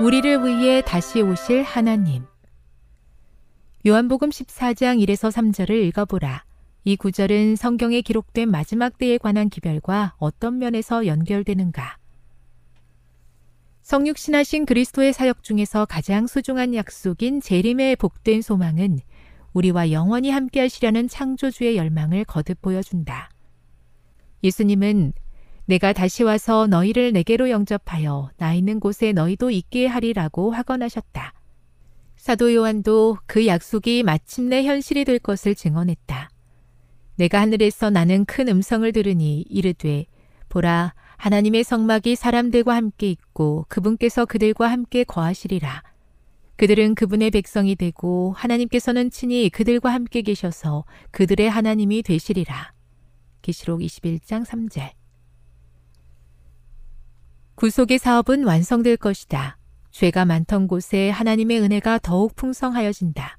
우리를 위해 다시 오실 하나님 요한복음 14장 1에서 3절을 읽어보라. 이 구절은 성경에 기록된 마지막 때에 관한 기별과 어떤 면에서 연결되는가? 성육신하신 그리스도의 사역 중에서 가장 소중한 약속인 재림의 복된 소망은 우리와 영원히 함께 하시려는 창조주의 열망을 거듭 보여준다. 예수님은 내가 다시 와서 너희를 내게로 영접하여 나 있는 곳에 너희도 있게 하리라고 확언하셨다. 사도 요한도 그 약속이 마침내 현실이 될 것을 증언했다. 내가 하늘에서 나는 큰 음성을 들으니 이르되 보라 하나님의 성막이 사람들과 함께 있고 그분께서 그들과 함께 거하시리라. 그들은 그분의 백성이 되고 하나님께서는 친히 그들과 함께 계셔서 그들의 하나님이 되시리라. 계시록 21장 3절 구속의 사업은 완성될 것이다. 죄가 많던 곳에 하나님의 은혜가 더욱 풍성하여진다.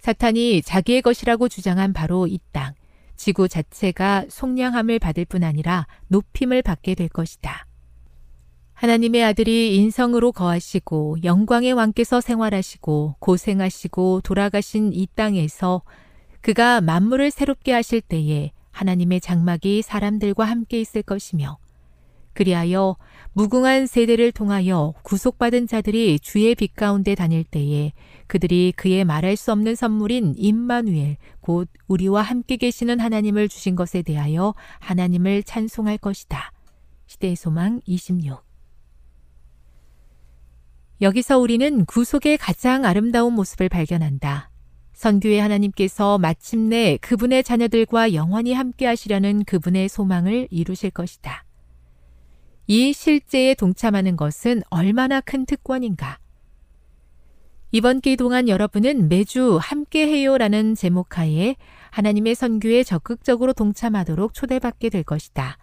사탄이 자기의 것이라고 주장한 바로 이 땅, 지구 자체가 속량함을 받을 뿐 아니라 높임을 받게 될 것이다. 하나님의 아들이 인성으로 거하시고 영광의 왕께서 생활하시고 고생하시고 돌아가신 이 땅에서 그가 만물을 새롭게 하실 때에 하나님의 장막이 사람들과 함께 있을 것이며 그리하여 무궁한 세대를 통하여 구속받은 자들이 주의 빛 가운데 다닐 때에 그들이 그의 말할 수 없는 선물인 임마누엘 곧 우리와 함께 계시는 하나님을 주신 것에 대하여 하나님을 찬송할 것이다. 시대의 소망 26 여기서 우리는 구속의 가장 아름다운 모습을 발견한다. 선교의 하나님께서 마침내 그분의 자녀들과 영원히 함께 하시려는 그분의 소망을 이루실 것이다. 이 실제에 동참하는 것은 얼마나 큰 특권인가. 이번 기 동안 여러분은 매주 함께 해요라는 제목 하에 하나님의 선교에 적극적으로 동참하도록 초대받게 될 것이다.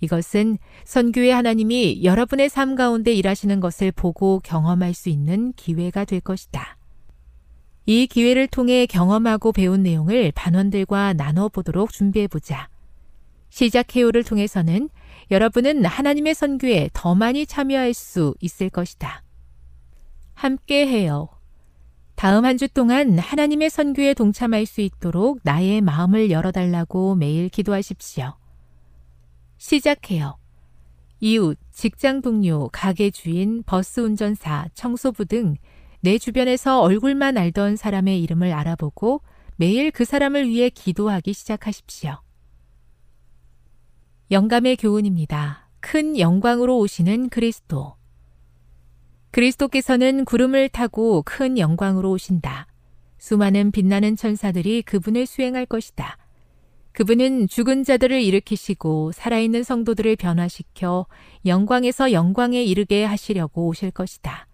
이것은 선교의 하나님이 여러분의 삶 가운데 일하시는 것을 보고 경험할 수 있는 기회가 될 것이다. 이 기회를 통해 경험하고 배운 내용을 반원들과 나눠보도록 준비해보자. 시작 해요를 통해서는 여러분은 하나님의 선교에 더 많이 참여할 수 있을 것이다. 함께 해요. 다음 한 주 동안 하나님의 선교에 동참할 수 있도록 나의 마음을 열어달라고 매일 기도하십시오. 시작해요. 이웃, 직장 동료, 가게 주인, 버스 운전사, 청소부 등 내 주변에서 얼굴만 알던 사람의 이름을 알아보고 매일 그 사람을 위해 기도하기 시작하십시오. 영감의 교훈입니다. 큰 영광으로 오시는 그리스도. 그리스도께서는 구름을 타고 큰 영광으로 오신다. 수많은 빛나는 천사들이 그분을 수행할 것이다. 그분은 죽은 자들을 일으키시고 살아있는 성도들을 변화시켜 영광에서 영광에 이르게 하시려고 오실 것이다.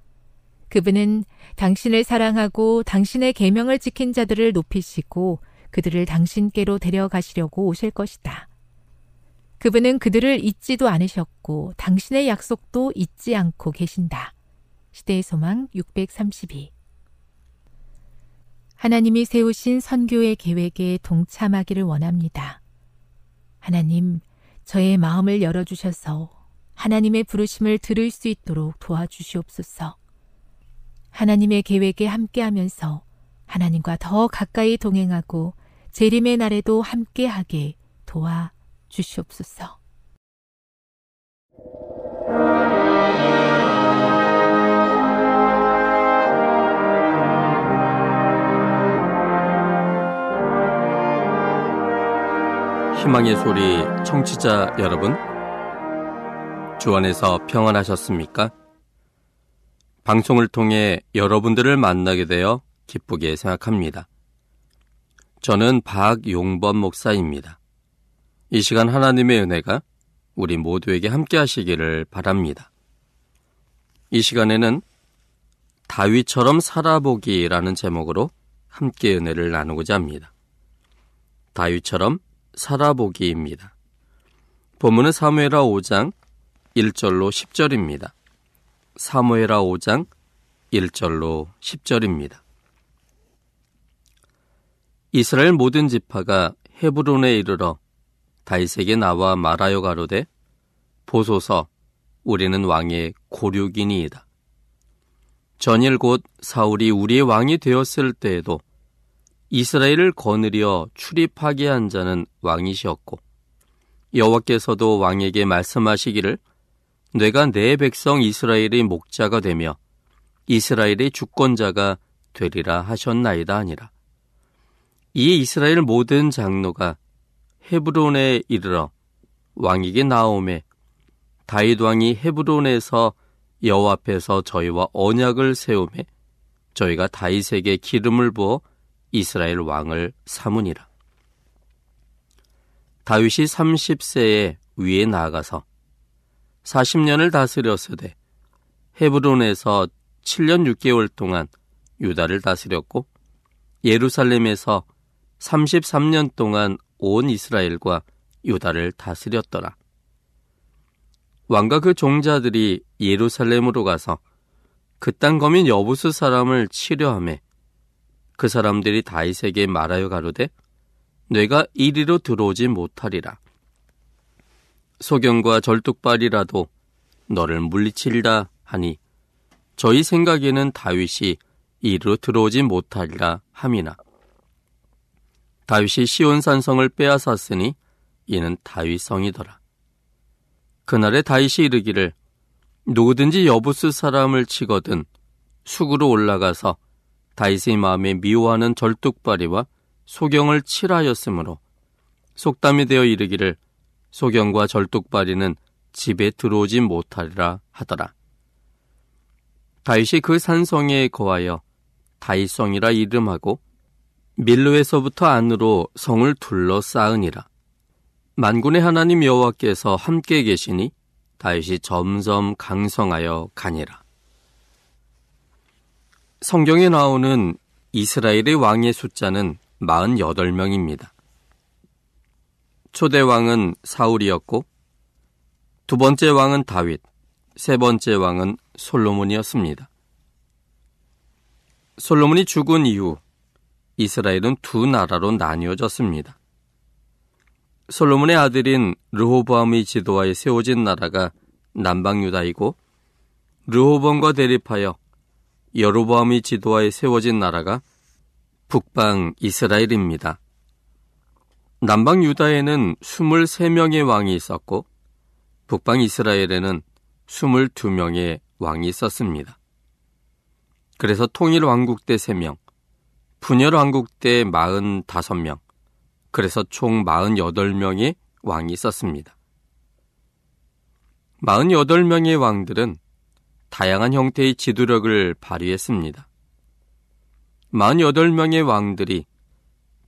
그분은 당신을 사랑하고 당신의 계명을 지킨 자들을 높이시고 그들을 당신께로 데려가시려고 오실 것이다. 그분은 그들을 잊지도 않으셨고 당신의 약속도 잊지 않고 계신다. 시대의 소망 632 하나님이 세우신 선교의 계획에 동참하기를 원합니다. 하나님, 저의 마음을 열어주셔서 하나님의 부르심을 들을 수 있도록 도와주시옵소서. 하나님의 계획에 함께하면서 하나님과 더 가까이 동행하고 재림의 날에도 함께하게 도와 주시옵소서. 희망의 소리 청취자 여러분, 주 안에서 평안하셨습니까? 방송을 통해 여러분들을 만나게 되어 기쁘게 생각합니다. 저는 박용범 목사입니다. 이 시간 하나님의 은혜가 우리 모두에게 함께 하시기를 바랍니다. 이 시간에는 다윗처럼 살아보기라는 제목으로 함께 은혜를 나누고자 합니다. 다윗처럼 살아보기입니다. 본문은 사무에라 5장 1절로 10절입니다. 사무에라 5장 1절로 10절입니다. 이스라엘 모든 지파가 헤브론에 이르러 다윗에게 나와 말하여 가로되 보소서 우리는 왕의 고륙이니이다. 전일 곧 사울이 우리의 왕이 되었을 때에도 이스라엘을 거느려 출입하게 한 자는 왕이시었고 여호와께서도 왕에게 말씀하시기를 내가 내 백성 이스라엘의 목자가 되며 이스라엘의 주권자가 되리라 하셨나이다 아니라 이 이스라엘 모든 장로가 헤브론에 이르러 왕에게 나오매 다윗 왕이 헤브론에서 여호와 앞에서 저희와 언약을 세우매 저희가 다윗에게 기름을 부어 이스라엘 왕을 삼으니라. 다윗이 30세에 위에 나아가서 40년을 다스렸으되 헤브론에서 7년 6개월 동안 유다를 다스렸고 예루살렘에서 33년 동안 온 이스라엘과 유다를 다스렸더라. 왕과 그 종자들이 예루살렘으로 가서 그 땅 거민 여부스 사람을 치료함에 그 사람들이 다윗에게 말하여 가로되 뇌가 이리로 들어오지 못하리라. 소경과 절뚝발이라도 너를 물리치리라 하니 저희 생각에는 다윗이 이리로 들어오지 못하리라 함이나 다윗이 시온산성을 빼앗았으니 이는 다윗성이더라. 그날에 다윗이 이르기를 누구든지 여부스 사람을 치거든 숙으로 올라가서 다윗의 마음에 미워하는 절뚝발이와 소경을 칠하였으므로 속담이 되어 이르기를 소경과 절뚝발이는 집에 들어오지 못하리라 하더라. 다윗이 그 산성에 거하여 다윗성이라 이름하고 밀로에서부터 안으로 성을 둘러 쌓으니라. 만군의 하나님 여호와께서 함께 계시니 다윗이 점점 강성하여 가니라. 성경에 나오는 이스라엘의 왕의 숫자는 48명입니다. 초대 왕은 사울이었고 두 번째 왕은 다윗, 세 번째 왕은 솔로몬이었습니다. 솔로몬이 죽은 이후 이스라엘은 두 나라로 나뉘어졌습니다. 솔로몬의 아들인 르호보암의 지도하에 세워진 나라가 남방 유다이고 르호범과 대립하여 여로보암의 지도하에 세워진 나라가 북방 이스라엘입니다. 남방 유다에는 23명의 왕이 있었고 북방 이스라엘에는 22명의 왕이 있었습니다. 그래서 통일 왕국 때 3명, 분열 왕국 때 45명, 그래서 총 48명의 왕이 있었습니다. 48명의 왕들은 다양한 형태의 지도력을 발휘했습니다. 48명의 왕들이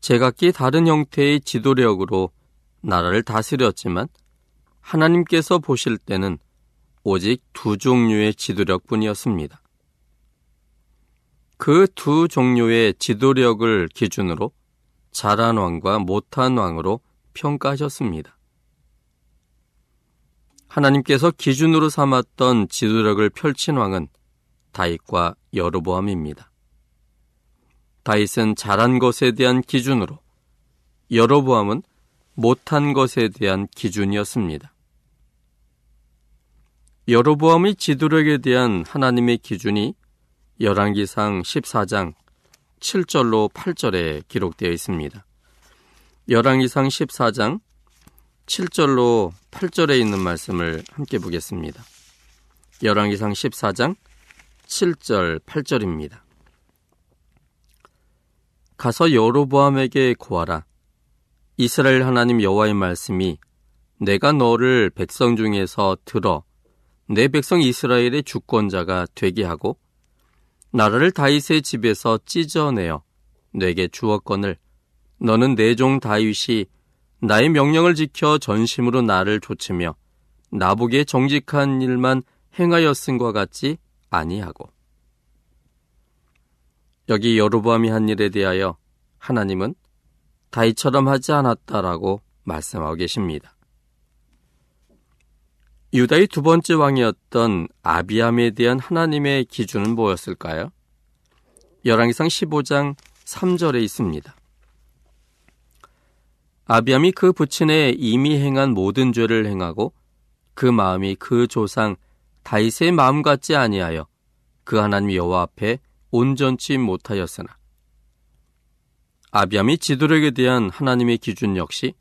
제각기 다른 형태의 지도력으로 나라를 다스렸지만 하나님께서 보실 때는 오직 두 종류의 지도력 뿐이었습니다. 그 두 종류의 지도력을 기준으로 잘한 왕과 못한 왕으로 평가하셨습니다. 하나님께서 기준으로 삼았던 지도력을 펼친 왕은 다윗과 여로보암입니다. 다윗은 잘한 것에 대한 기준으로 여로보암은 못한 것에 대한 기준이었습니다. 여로보암의 지도력에 대한 하나님의 기준이 열왕기상 14장 7절로 8절에 기록되어 있습니다. 열왕기상 14장 7절로 8절에 있는 말씀을 함께 보겠습니다. 열왕기상 14장 7절 8절입니다. 가서 여로보암에게 고하라. 이스라엘 하나님 여호와의 말씀이 내가 너를 백성 중에서 들어 내 백성 이스라엘의 주권자가 되게 하고 나라를 다윗의 집에서 찢어내어 내게 주었건을 너는 내 종 다윗이 나의 명령을 지켜 전심으로 나를 좇으며 나보기에 정직한 일만 행하였음과 같지 아니하고 여기 여로보암이 한 일에 대하여 하나님은 다윗처럼 하지 않았다라고 말씀하고 계십니다. 유다의 두 번째 왕이었던 아비암에 대한 하나님의 기준은 뭐였을까요? 열왕기상 15장 3절에 있습니다. 아비암이 그 부친에 이미 행한 모든 죄를 행하고 그 마음이 그 조상 다윗의 마음 같지 아니하여 그 하나님 여호와 앞에 온전치 못하였으나 아비암이 지도력에 대한 하나님의 기준 역시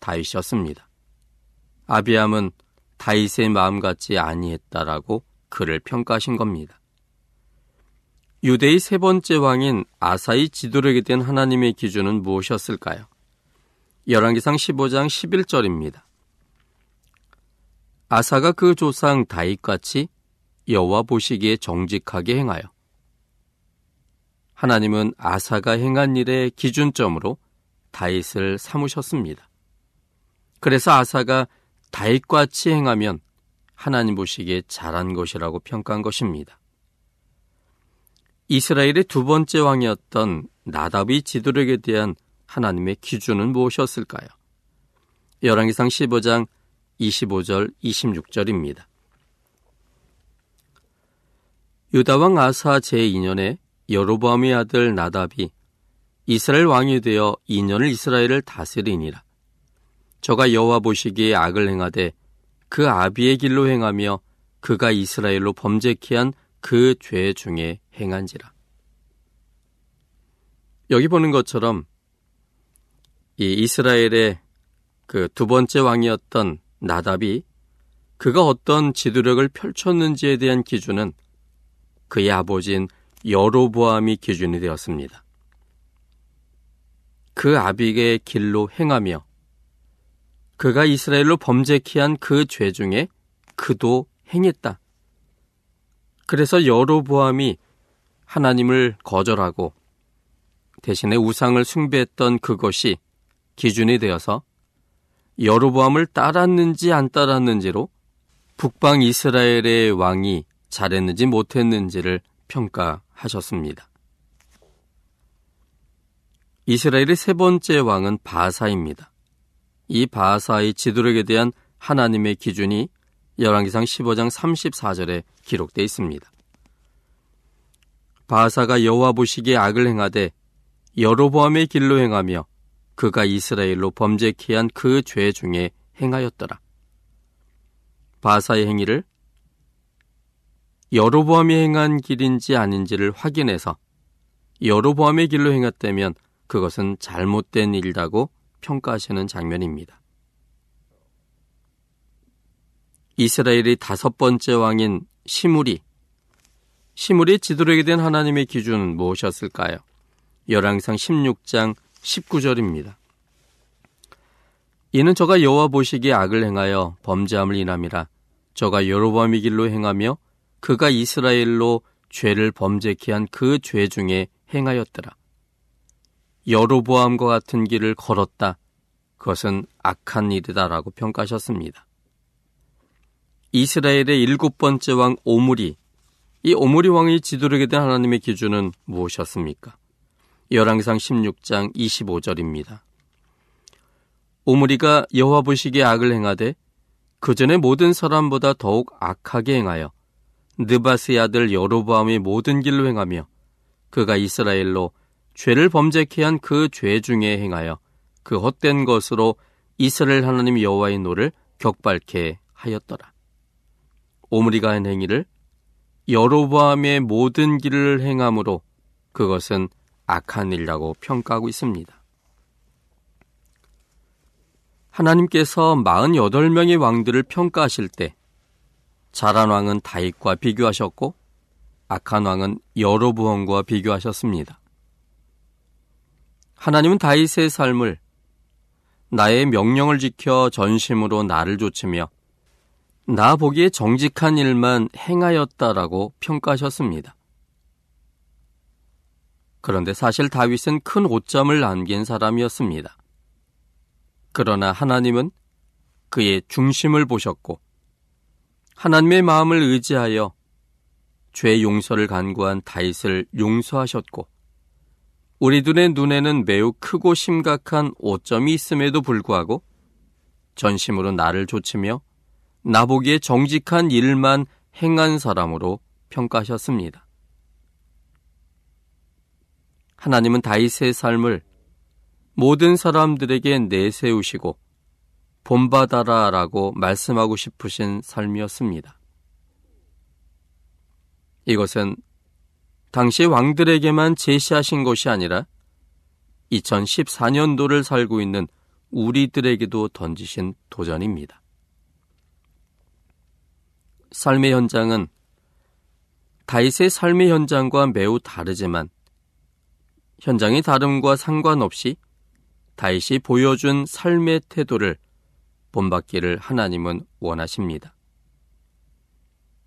다윗이었습니다. 아비암은 다윗의 마음 같지 아니했다라고 그를 평가하신 겁니다. 유대의 세 번째 왕인 아사의 지도력에 대한 하나님의 기준은 무엇이었을까요? 열왕기상 15장 11절입니다. 아사가 그 조상 다윗같이 여호와 보시기에 정직하게 행하여 하나님은 아사가 행한 일의 기준점으로 다윗을 삼으셨습니다. 그래서 아사가 다윗같이 행하면 하나님 보시기에 잘한 것이라고 평가한 것입니다. 이스라엘의 두 번째 왕이었던 나답의 지도력에 대한 하나님의 기준은 무엇이었을까요? 열왕기상 15장 25절 26절입니다. 유다왕 아사 제2년에 여로보암의 아들 나답이 이스라엘 왕이 되어 2년을 이스라엘을 다스리니라. 저가 여호와 보시기에 악을 행하되 그 아비의 길로 행하며 그가 이스라엘로 범죄케 한 그 죄 중에 행한지라. 여기 보는 것처럼 이 이스라엘의 그 두 번째 왕이었던 나답이 그가 어떤 지도력을 펼쳤는지에 대한 기준은 그의 아버지인 여로보암이 기준이 되었습니다. 그 아비의 길로 행하며 그가 이스라엘로 범죄케 한 그 죄 중에 그도 행했다. 그래서 여로보암이 하나님을 거절하고 대신에 우상을 숭배했던 그것이 기준이 되어서 여로보암을 따랐는지 안 따랐는지로 북방 이스라엘의 왕이 잘했는지 못했는지를 평가하셨습니다. 이스라엘의 세 번째 왕은 바사입니다. 이 바사의 지도력에 대한 하나님의 기준이 열왕기상 15장 34절에 기록되어 있습니다. 바사가 여호와 보시기에 악을 행하되 여로보암의 길로 행하며 그가 이스라엘로 범죄케 한 그 죄 중에 행하였더라. 바사의 행위를 여로보암이 행한 길인지 아닌지를 확인해서 여로보암의 길로 행했다면 그것은 잘못된 일이라고 평가하시는 장면입니다. 이스라엘의 다섯 번째 왕인 시므리 시므리의 지도력에 대한 하나님의 기준은 무엇이었을까요? 열왕상 16장 19절입니다. 이는 저가 여호와 보시기에 악을 행하여 범죄함을 인함이라 저가 여로보암의 길로 행하며 그가 이스라엘로 죄를 범죄케 한 그 죄 중에 행하였더라. 여로보암과 같은 길을 걸었다. 그것은 악한 일이다라고 평가하셨습니다. 이스라엘의 일곱 번째 왕 오므리, 이 오므리 왕의 지도력에 대한 하나님의 기준은 무엇이었습니까? 열왕상 16장 25절입니다. 오므리가 여호와 보시기에 악을 행하되 그 전에 모든 사람보다 더욱 악하게 행하여 느밧의 아들 여로보암의 모든 길로 행하며 그가 이스라엘로 죄를 범죄케 한 그 죄 중에 행하여 그 헛된 것으로 이스라엘 하나님 여호와의 노를 격발케 하였더라. 오므리가 한 행위를 여로보암의 모든 길을 행함으로 그것은 악한 일이라고 평가하고 있습니다. 하나님께서 48명의 왕들을 평가하실 때 잘한 왕은 다윗과 비교하셨고 악한 왕은 여로보암과 비교하셨습니다. 하나님은 다윗의 삶을 나의 명령을 지켜 전심으로 나를 좇으며 나 보기에 정직한 일만 행하였다라고 평가하셨습니다. 그런데 사실 다윗은 큰 오점을 남긴 사람이었습니다. 그러나 하나님은 그의 중심을 보셨고 하나님의 마음을 의지하여 죄 용서를 간구한 다윗을 용서하셨고 우리들의 눈에는 매우 크고 심각한 오점이 있음에도 불구하고 전심으로 나를 좇으며 나보기에 정직한 일만 행한 사람으로 평가하셨습니다. 하나님은 다윗의 삶을 모든 사람들에게 내세우시고 본받아라 라고 말씀하고 싶으신 삶이었습니다. 이것은 당시 왕들에게만 제시하신 것이 아니라 2014년도를 살고 있는 우리들에게도 던지신 도전입니다. 삶의 현장은 다윗의 삶의 현장과 매우 다르지만 현장의 다름과 상관없이 다윗이 보여준 삶의 태도를 본받기를 하나님은 원하십니다.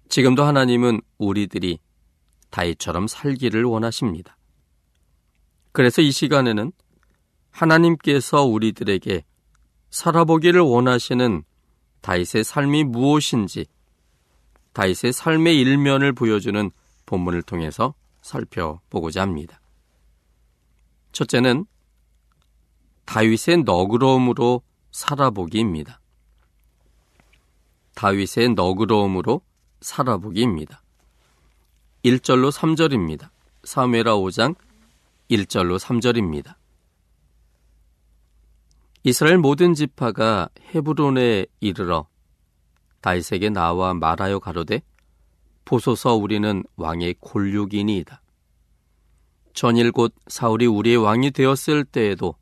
지금도 하나님은 우리들이 다윗처럼 살기를 원하십니다. 그래서 이 시간에는 하나님께서 우리들에게 살아보기를 원하시는 다윗의 삶이 무엇인지 다윗의 삶의 일면을 보여주는 본문을 통해서 살펴보고자 합니다. 첫째는 다윗의 너그러움으로 살아보기입니다. 다윗의 너그러움으로 살아보기입니다. 1절로 3절입니다. 사무엘하 5장 1절로 3절입니다. 이스라엘 모든 지파가 헤브론에 이르러 다윗에게 나와 말하여 가로되 보소서 우리는 왕의 골육이니이다. 전일 곧 사울이 우리의 왕이 되었을 때에도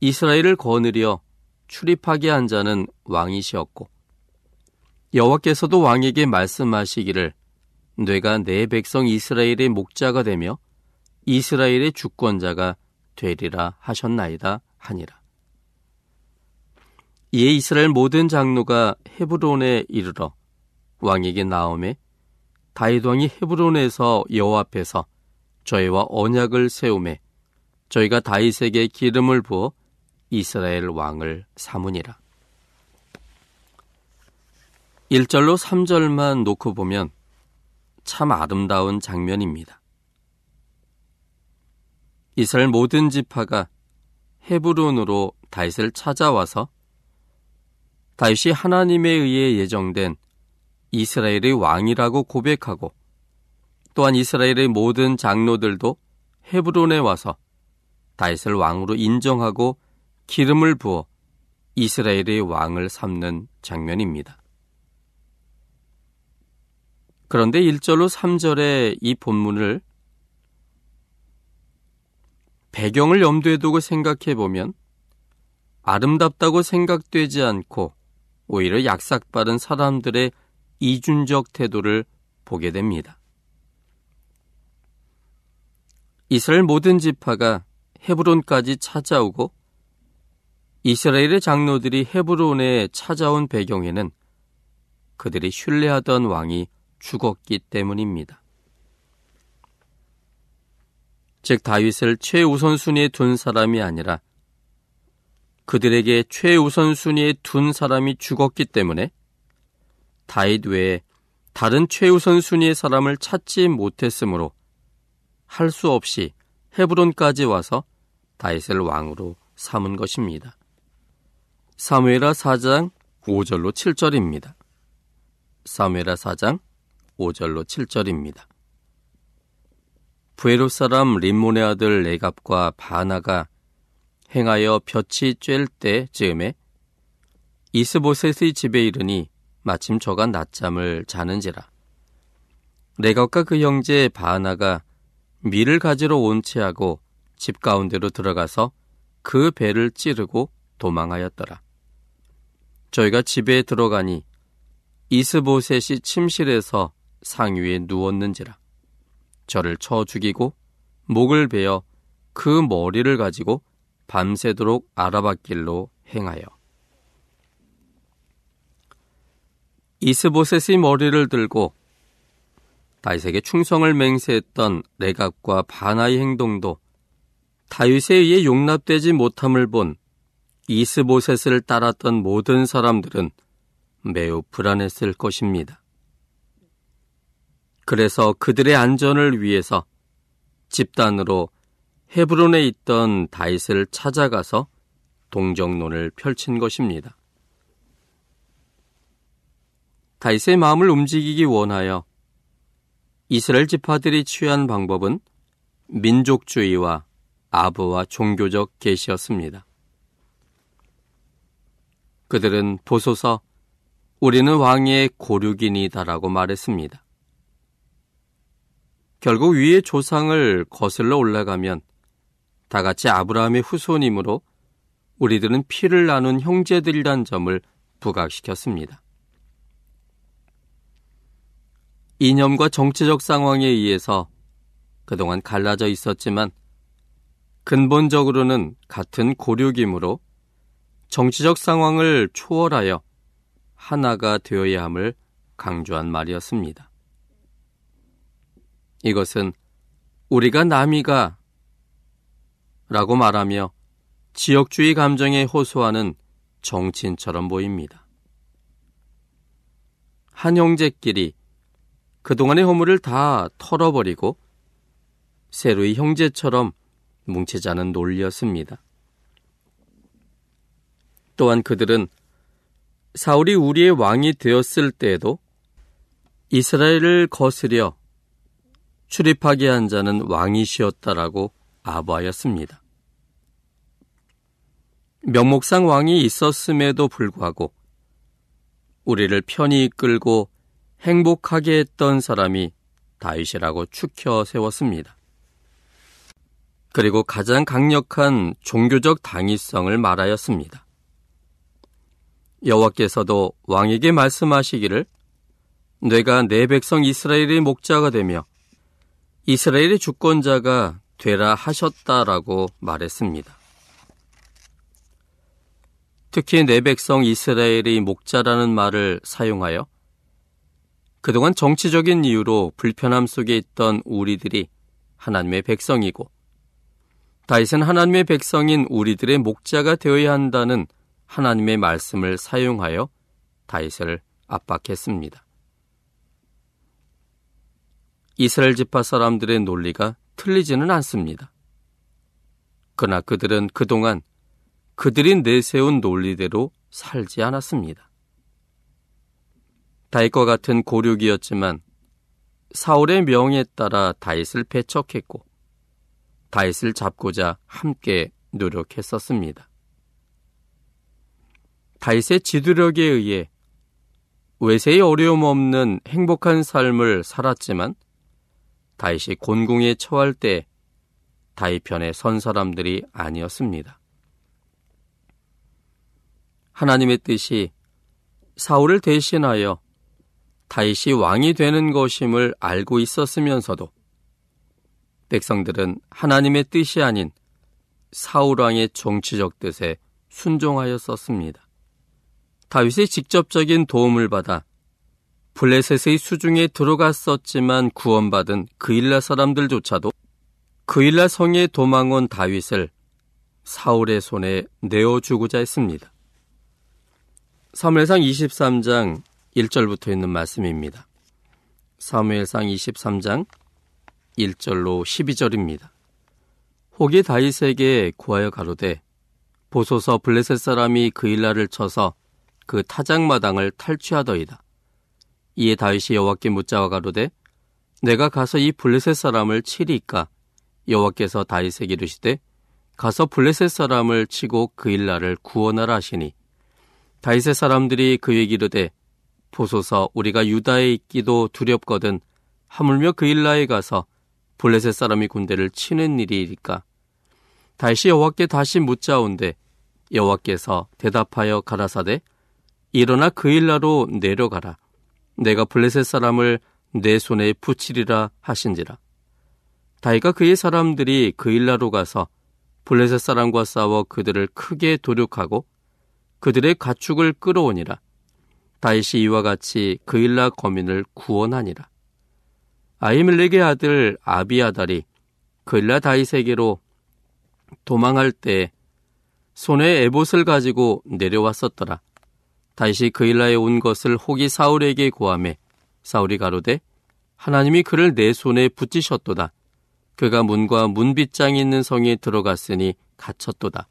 이스라엘을 거느려 출입하게 한 자는 왕이시었고 여호와께서도 왕에게 말씀하시기를 뇌가 내 백성 이스라엘의 목자가 되며 이스라엘의 주권자가 되리라 하셨나이다 하니라. 이에 이스라엘 모든 장로가 헤브론에 이르러 왕에게 나오매 다윗 왕이 헤브론에서 여호와 앞에서 저희와 언약을 세우매 저희가 다윗에게 기름을 부어 이스라엘 왕을 삼으니라. 1절로 3절만 놓고 보면 참 아름다운 장면입니다. 이스라엘 모든 지파가 헤브론으로 다윗을 찾아와서 다윗이 하나님에 의해 예정된 이스라엘의 왕이라고 고백하고 또한 이스라엘의 모든 장로들도 헤브론에 와서 다윗을 왕으로 인정하고 기름을 부어 이스라엘의 왕을 삼는 장면입니다. 그런데 1절로 3절의 이 본문을 배경을 염두에 두고 생각해 보면 아름답다고 생각되지 않고 오히려 약삭빠른 사람들의 이준적 태도를 보게 됩니다. 이스라엘 모든 지파가 헤브론까지 찾아오고 이스라엘의 장로들이 헤브론에 찾아온 배경에는 그들이 신뢰하던 왕이 죽었기 때문입니다. 즉 다윗을 최우선순위에 둔 사람이 아니라 그들에게 최우선순위에 둔 사람이 죽었기 때문에 다윗 외에 다른 최우선순위의 사람을 찾지 못했으므로 할 수 없이 헤브론까지 와서 다윗을 왕으로 삼은 것입니다. 사무엘하 4장 5절로 7절입니다. 사무엘하 4장 5절로 7절입니다. 부에롯 사람 림몬의 아들 레갑과 바나가 행하여 볕이 쬐을 때 즈음에 이스보셋의 집에 이르니 마침 저가 낮잠을 자는지라. 레갑과 그 형제 바나가 밀을 가지러 온 채하고 집 가운데로 들어가서 그 배를 찌르고 도망하였더라. 저희가 집에 들어가니 이스보셋이 침실에서 상위에 누웠는지라. 저를 쳐 죽이고 목을 베어 그 머리를 가지고 밤새도록 아라밧길로 행하여 이스보셋의 머리를 들고 다윗에게 충성을 맹세했던 레갑과 바나의 행동도 다윗에 의해 용납되지 못함을 본 이스보셋을 따랐던 모든 사람들은 매우 불안했을 것입니다. 그래서 그들의 안전을 위해서 집단으로 헤브론에 있던 다윗을 찾아가서 동정론을 펼친 것입니다. 다윗의 마음을 움직이기 원하여 이스라엘 지파들이 취한 방법은 민족주의와 아부와 종교적 계시였습니다. 그들은 보소서 우리는 왕의 고륙인이다라고 말했습니다. 결국 위의 조상을 거슬러 올라가면 다 같이 아브라함의 후손이므로 우리들은 피를 나눈 형제들이란 점을 부각시켰습니다. 이념과 정치적 상황에 의해서 그동안 갈라져 있었지만 근본적으로는 같은 고륙이므로 정치적 상황을 초월하여 하나가 되어야 함을 강조한 말이었습니다. 이것은 우리가 남이가 라고 말하며 지역주의 감정에 호소하는 정치인처럼 보입니다. 한 형제끼리 그동안의 허물을 다 털어버리고 새로이 형제처럼 뭉치자는 논리였습니다. 또한 그들은 사울이 우리의 왕이 되었을 때에도 이스라엘을 거스려 출입하게 한 자는 왕이시었다라고 아부하였습니다. 명목상 왕이 있었음에도 불구하고 우리를 편히 이끌고 행복하게 했던 사람이 다윗이라고 추켜 세웠습니다. 그리고 가장 강력한 종교적 당위성을 말하였습니다. 여호와께서도 왕에게 말씀하시기를 내가 내 백성 이스라엘의 목자가 되며 이스라엘의 주권자가 되라 하셨다라고 말했습니다. 특히 내 백성 이스라엘의 목자라는 말을 사용하여 그동안 정치적인 이유로 불편함 속에 있던 우리들이 하나님의 백성이고 다윗은 하나님의 백성인 우리들의 목자가 되어야 한다는 하나님의 말씀을 사용하여 다윗을 압박했습니다. 이스라엘 지파 사람들의 논리가 틀리지는 않습니다. 그러나 그들은 그동안 그들이 내세운 논리대로 살지 않았습니다. 다윗과 같은 고륙이었지만 사울의 명에 따라 다윗을 배척했고 다윗을 잡고자 함께 노력했었습니다. 다윗의 지도력에 의해 외세의 어려움 없는 행복한 삶을 살았지만 다윗이 곤궁에 처할 때 다윗 편에 선 사람들이 아니었습니다. 하나님의 뜻이 사울을 대신하여 다윗이 왕이 되는 것임을 알고 있었으면서도 백성들은 하나님의 뜻이 아닌 사울 왕의 정치적 뜻에 순종하였었습니다. 다윗의 직접적인 도움을 받아 블레셋의 수중에 들어갔었지만 구원받은 그일라 사람들조차도 그일라 성에 도망온 다윗을 사울의 손에 내어주고자 했습니다. 사무엘상 23장 1절부터 있는 말씀입니다. 사무엘상 23장 1절로 12절입니다. 혹이 다윗에게 구하여 가로되 보소서 블레셋 사람이 그일라를 쳐서 그 타작마당을 탈취하더이다. 이에 다윗이 여호와께 묻자와 가로되 내가 가서 이 블레셋 사람을 치리까? 여호와께서 다윗에게 이르시되 가서 블레셋 사람을 치고 그일라를 구원하라 하시니. 다윗의 사람들이 그에게 이르되 보소서 우리가 유다에 있기도 두렵거든 하물며 그일라에 가서 블레셋 사람이 군대를 치는 일이니까? 다시 여호와께 다시 묻자온데 여호와께서 대답하여 가라사대 일어나 그일라로 내려가라 내가 블레셋 사람을 내 손에 붙이리라 하신지라 다이가 그의 사람들이 그일라로 가서 블레셋 사람과 싸워 그들을 크게 도륙하고 그들의 가축을 끌어오니라 다윗이 이와 같이 그일라 거민을 구원하니라. 아이멜렉의 아들 아비아달이 그일라 다윗에게로 도망할 때 손에 에봇을 가지고 내려왔었더라. 다윗이 그일라에 온 것을 혹이 사울에게 고함해 사울이 가로되 하나님이 그를 내 손에 붙이셨도다. 그가 문과 문빗장이 있는 성에 들어갔으니 갇혔도다.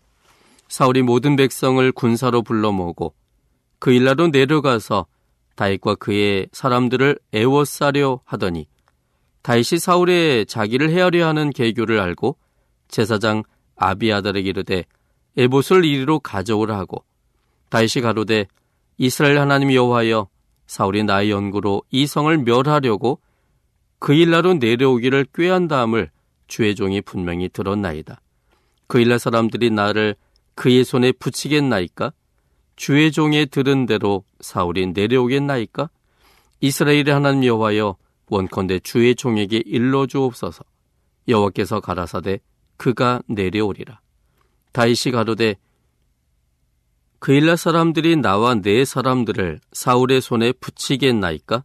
사울이 모든 백성을 군사로 불러 모으고 그 일라로 내려가서 다윗과 그의 사람들을 애워싸려 하더니 다윗이 사울의 자기를 헤아려 하는 계교를 알고 제사장 아비아달에게 이르되 에봇을 이리로 가져오라 하고 다윗이 가로되 이스라엘 하나님 여호와여 사울이 나의 연구로 이 성을 멸하려고 그 일라로 내려오기를 꾀한 다음을 주의 종이 분명히 들었나이다. 그 일라 사람들이 나를 그의 손에 붙이겠나이까? 주의 종의 들은 대로 사울이 내려오겠나이까? 이스라엘의 하나님 여호와여 원컨대 주의 종에게 일러 주옵소서. 여호와께서 가라사대 그가 내려오리라. 다윗이 가로되 그일라 사람들이 나와 내 사람들을 사울의 손에 붙이겠나이까?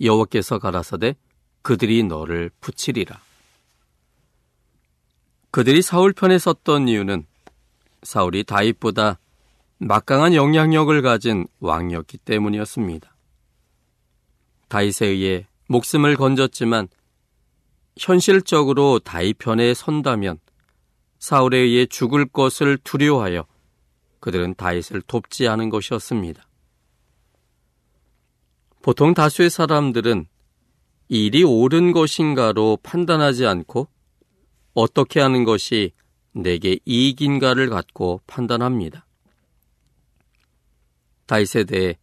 여호와께서 가라사대 그들이 너를 붙이리라. 그들이 사울 편에 섰던 이유는 사울이 다윗보다 막강한 영향력을 가진 왕이었기 때문이었습니다. 다윗에 의해 목숨을 건졌지만 현실적으로 다윗 편에 선다면 사울에 의해 죽을 것을 두려워하여 그들은 다윗을 돕지 않은 것이었습니다. 보통 다수의 사람들은 일이 옳은 것인가로 판단하지 않고 어떻게 하는 것이 내게 이익인가를 갖고 판단합니다. 다윗에 대해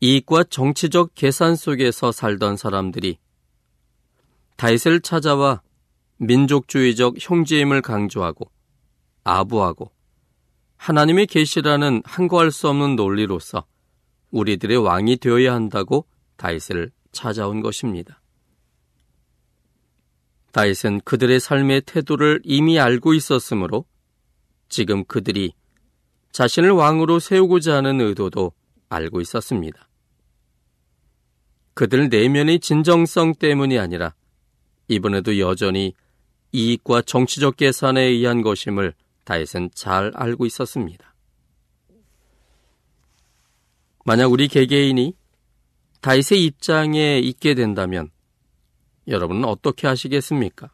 이익과 정치적 계산 속에서 살던 사람들이 다윗을 찾아와 민족주의적 형제임을 강조하고 아부하고 하나님의 계시라는 한거할 수 없는 논리로서 우리들의 왕이 되어야 한다고 다윗을 찾아온 것입니다. 다윗은 그들의 삶의 태도를 이미 알고 있었으므로 지금 그들이 자신을 왕으로 세우고자 하는 의도도 알고 있었습니다. 그들 내면의 진정성 때문이 아니라 이번에도 여전히 이익과 정치적 계산에 의한 것임을 다윗은 잘 알고 있었습니다. 만약 우리 개개인이 다윗의 입장에 있게 된다면 여러분은 어떻게 하시겠습니까?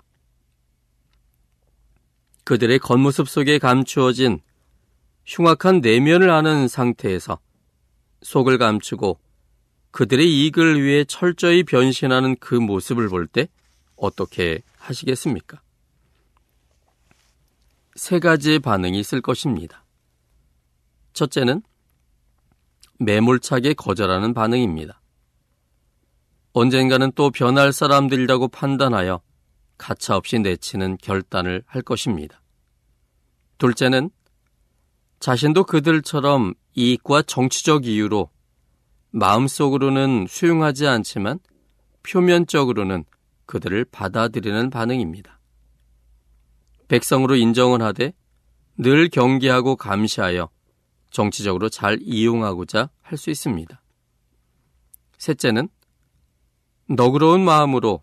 그들의 겉모습 속에 감추어진 흉악한 내면을 아는 상태에서 속을 감추고 그들의 이익을 위해 철저히 변신하는 그 모습을 볼 때 어떻게 하시겠습니까? 세 가지의 반응이 있을 것입니다. 첫째는 매몰차게 거절하는 반응입니다. 언젠가는 또 변할 사람들이라고 판단하여 가차없이 내치는 결단을 할 것입니다. 둘째는 자신도 그들처럼 이익과 정치적 이유로 마음속으로는 수용하지 않지만 표면적으로는 그들을 받아들이는 반응입니다. 백성으로 인정을 하되 늘 경계하고 감시하여 정치적으로 잘 이용하고자 할 수 있습니다. 셋째는 너그러운 마음으로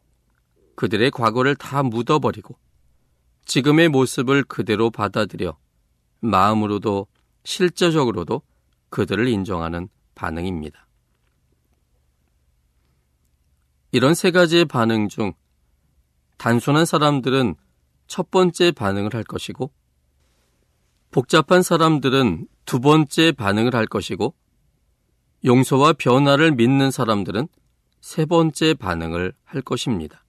그들의 과거를 다 묻어버리고 지금의 모습을 그대로 받아들여 마음으로도 실제적으로도 그들을 인정하는 반응입니다. 이런 세 가지의 반응 중 단순한 사람들은 첫 번째 반응을 할 것이고 복잡한 사람들은 두 번째 반응을 할 것이고 용서와 변화를 믿는 사람들은 세 번째 반응을 할 것입니다.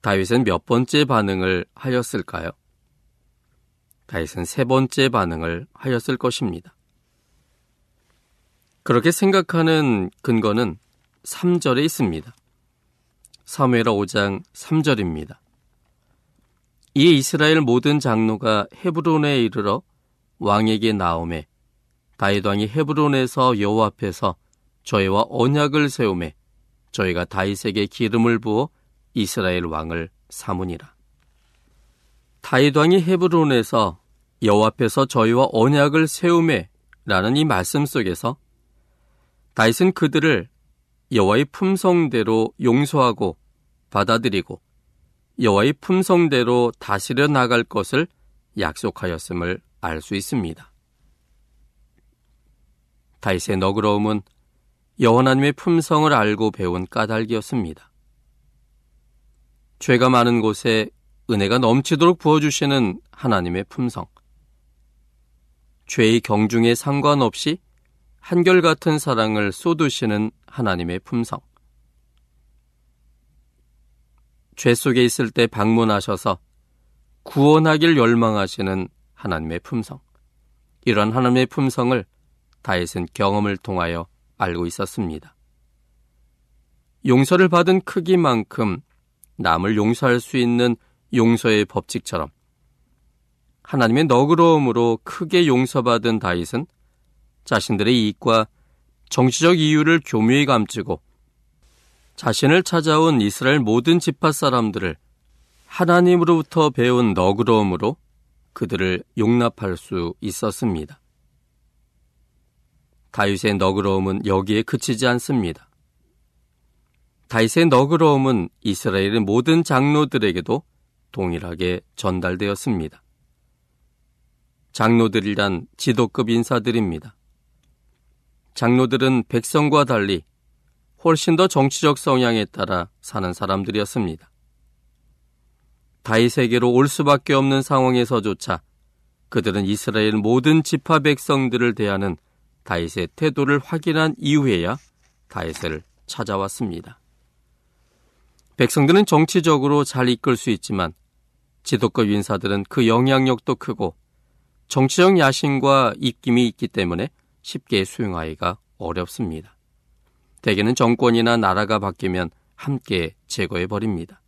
다윗은 몇 번째 반응을 하였을까요? 다윗은 세 번째 반응을 하였을 것입니다. 그렇게 생각하는 근거는 3절에 있습니다. 사무엘하 5장 3절입니다. 이에 이스라엘 모든 장로가 헤브론에 이르러 왕에게 나오매 다윗 왕이 헤브론에서 여호와 앞에서 저희와 언약을 세우매 저희가 다윗에게 기름을 부어 이스라엘 왕을 삼으니라. 다윗 왕이 헤브론에서 여호와 앞에서 저희와 언약을 세우매라는 이 말씀 속에서 다윗은 그들을 여호와의 품성대로 용서하고 받아들이고 여호와의 품성대로 다스려 나갈 것을 약속하였음을 알 수 있습니다. 다윗의 너그러움은 여호와 하나님의 품성을 알고 배운 까닭이었습니다. 죄가 많은 곳에 은혜가 넘치도록 부어주시는 하나님의 품성. 죄의 경중에 상관없이 한결같은 사랑을 쏟으시는 하나님의 품성. 죄 속에 있을 때 방문하셔서 구원하길 열망하시는 하나님의 품성. 이런 하나님의 품성을 다윗은 경험을 통하여 알고 있었습니다. 용서를 받은 크기만큼 남을 용서할 수 있는 용서의 법칙처럼 하나님의 너그러움으로 크게 용서받은 다윗은 자신들의 이익과 정치적 이유를 교묘히 감추고 자신을 찾아온 이스라엘 모든 지파 사람들을 하나님으로부터 배운 너그러움으로 그들을 용납할 수 있었습니다. 다윗의 너그러움은 여기에 그치지 않습니다. 다윗의 너그러움은 이스라엘의 모든 장로들에게도 동일하게 전달되었습니다. 장로들이란 지도급 인사들입니다. 장로들은 백성과 달리 훨씬 더 정치적 성향에 따라 사는 사람들이었습니다. 다윗에게로 올 수밖에 없는 상황에서조차 그들은 이스라엘 모든 지파 백성들을 대하는 다윗의 태도를 확인한 이후에야 다윗을 찾아왔습니다. 백성들은 정치적으로 잘 이끌 수 있지만 지도급 인사들은 그 영향력도 크고 정치적 야심과 입김이 있기 때문에 쉽게 수용하기가 어렵습니다. 대개는 정권이나 나라가 바뀌면 함께 제거해 버립니다.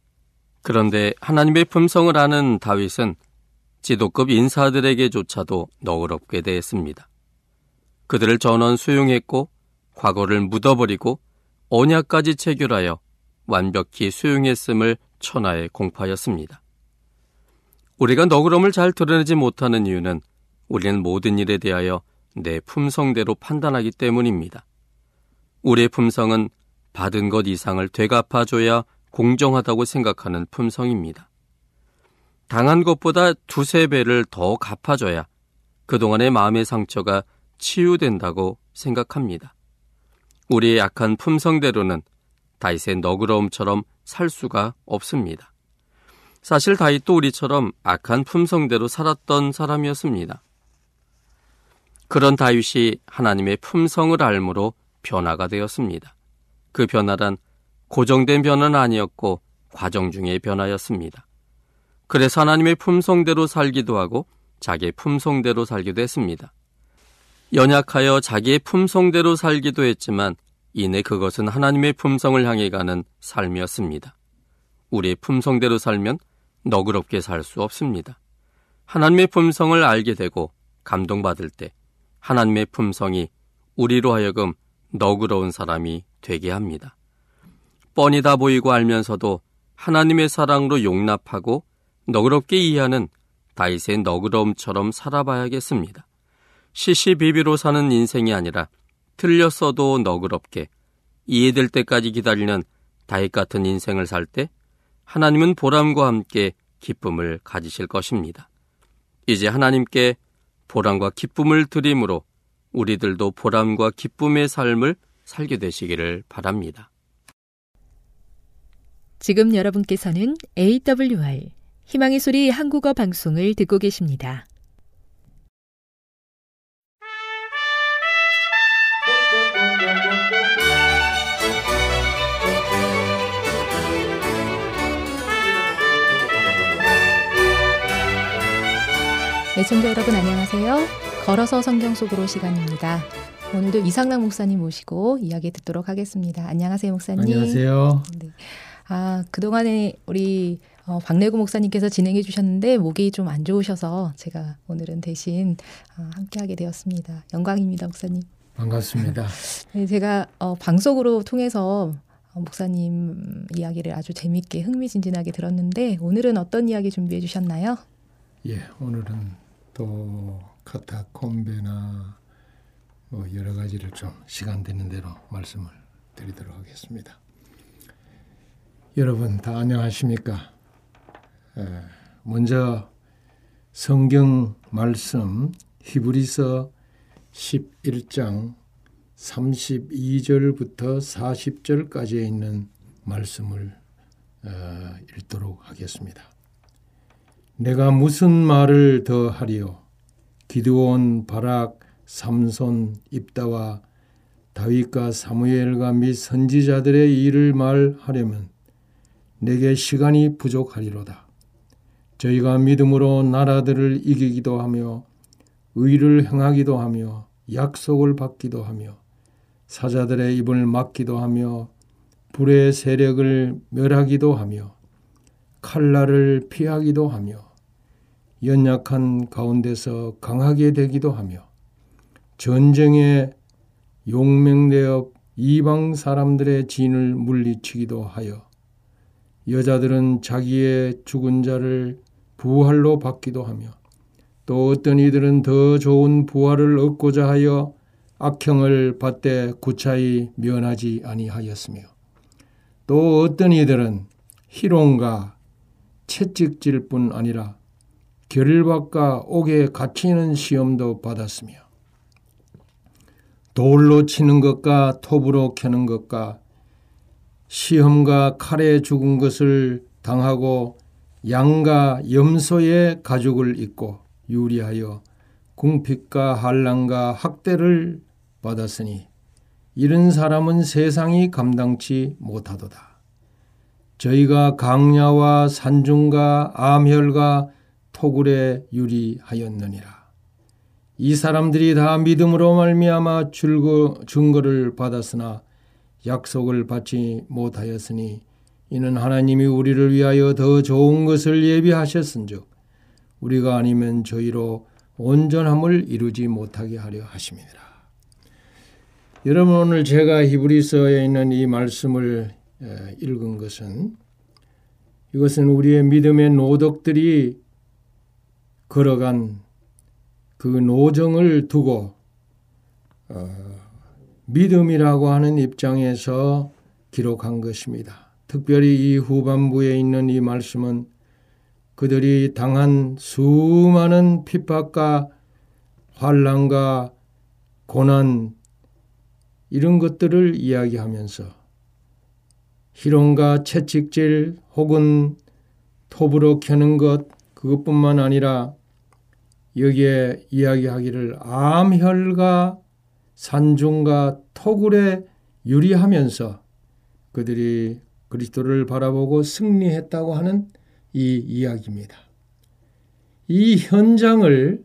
그런데 하나님의 품성을 아는 다윗은 지도급 인사들에게조차도 너그럽게 대했습니다. 그들을 전원 수용했고 과거를 묻어버리고 언약까지 체결하여 완벽히 수용했음을 천하에 공파하였습니다. 우리가 너그럼을 잘 드러내지 못하는 이유는 우리는 모든 일에 대하여 내 품성대로 판단하기 때문입니다. 우리의 품성은 받은 것 이상을 되갚아줘야 공정하다고 생각하는 품성입니다. 당한 것보다 두세 배를 더 갚아줘야 그동안의 마음의 상처가 치유된다고 생각합니다. 우리의 약한 품성대로는 다윗의 너그러움처럼 살 수가 없습니다. 사실 다윗도 우리처럼 악한 품성대로 살았던 사람이었습니다. 그런 다윗이 하나님의 품성을 알므로 변화가 되었습니다. 그 변화란 고정된 변화는 아니었고 과정 중의 변화였습니다. 그래서 하나님의 품성대로 살기도 하고 자기의 품성대로 살기도 했습니다. 연약하여 자기의 품성대로 살기도 했지만 이내 그것은 하나님의 품성을 향해 가는 삶이었습니다. 우리의 품성대로 살면 너그럽게 살 수 없습니다. 하나님의 품성을 알게 되고 감동받을 때 하나님의 품성이 우리로 하여금 너그러운 사람이 되게 합니다. 뻔히 다 보이고 알면서도 하나님의 사랑으로 용납하고 너그럽게 이해하는 다윗의 너그러움처럼 살아봐야겠습니다. 시시비비로 사는 인생이 아니라 틀렸어도 너그럽게 이해될 때까지 기다리는 다윗 같은 인생을 살 때 하나님은 보람과 함께 기쁨을 가지실 것입니다. 이제 하나님께 보람과 기쁨을 드림으로 우리들도 보람과 기쁨의 삶을 살게 되시기를 바랍니다. 지금 여러분께서는 AWR 희망의 소리 한국어 방송을 듣고 계십니다. 애청자 여러분 안녕하세요. 걸어서 성경 속으로 시간입니다. 오늘도 이상락 목사님 모시고 이야기 듣도록 하겠습니다. 안녕하세요, 목사님. 안녕하세요. 네. 아, 그동안에 우리 어, 박래구 목사님께서 진행해 주셨는데 목이 좀 안 좋으셔서 제가 오늘은 대신 어, 함께하게 되었습니다. 영광입니다, 목사님. 반갑습니다. 네, 제가 어, 방송으로 통해서 어, 목사님 이야기를 아주 재미있게 흥미진진하게 들었는데 오늘은 어떤 이야기 준비해 주셨나요? 예, 오늘은 또 카타콤베나 뭐 여러 가지를 좀 시간 되는 대로 말씀을 드리도록 하겠습니다. 여러분 다 안녕하십니까? 먼저 성경 말씀 히브리서 11장 32절부터 40절까지에 있는 말씀을 읽도록 하겠습니다. 내가 무슨 말을 더 하리요? 기드온, 바락, 삼손, 입다와 다윗과 사무엘과 및 선지자들의 일을 말하려면 내게 시간이 부족하리로다. 저희가 믿음으로 나라들을 이기기도 하며 의를 행하기도 하며 약속을 받기도 하며 사자들의 입을 막기도 하며 불의 세력을 멸하기도 하며 칼날을 피하기도 하며 연약한 가운데서 강하게 되기도 하며 전쟁에 용맹되어 이방 사람들의 진을 물리치기도 하여 여자들은 자기의 죽은 자를 부활로 받기도 하며 또 어떤 이들은 더 좋은 부활을 얻고자 하여 악형을 받되 구차히 면하지 아니하였으며 또 어떤 이들은 희롱과 채찍질 뿐 아니라 결박과 옥에 갇히는 시험도 받았으며 돌로 치는 것과 톱으로 캐는 것과 시험과 칼에 죽은 것을 당하고 양과 염소의 가죽을 입고 유리하여 궁핍과 한란과 학대를 받았으니 이런 사람은 세상이 감당치 못하도다. 저희가 강야와 산중과 암혈과 토굴에 유리하였느니라. 이 사람들이 다 믿음으로 말미암아 줄거, 증거를 받았으나 약속을 받지 못하였으니 이는 하나님이 우리를 위하여 더 좋은 것을 예비하셨은즉 우리가 아니면 저희로 온전함을 이루지 못하게 하려 하심이니라. 여러분 오늘 제가 히브리서에 있는 이 말씀을 읽은 것은 이것은 우리의 믿음의 노덕들이 걸어간 그 노정을 두고 어, 믿음이라고 하는 입장에서 기록한 것입니다. 특별히 이 후반부에 있는 이 말씀은 그들이 당한 수많은 핍박과 환란과 고난 이런 것들을 이야기하면서 희롱과 채찍질 혹은 톱으로 켜는 것 그것뿐만 아니라 여기에 이야기하기를 암혈과 산중과 토굴에 유리하면서 그들이 그리스도를 바라보고 승리했다고 하는 이 이야기입니다. 이 현장을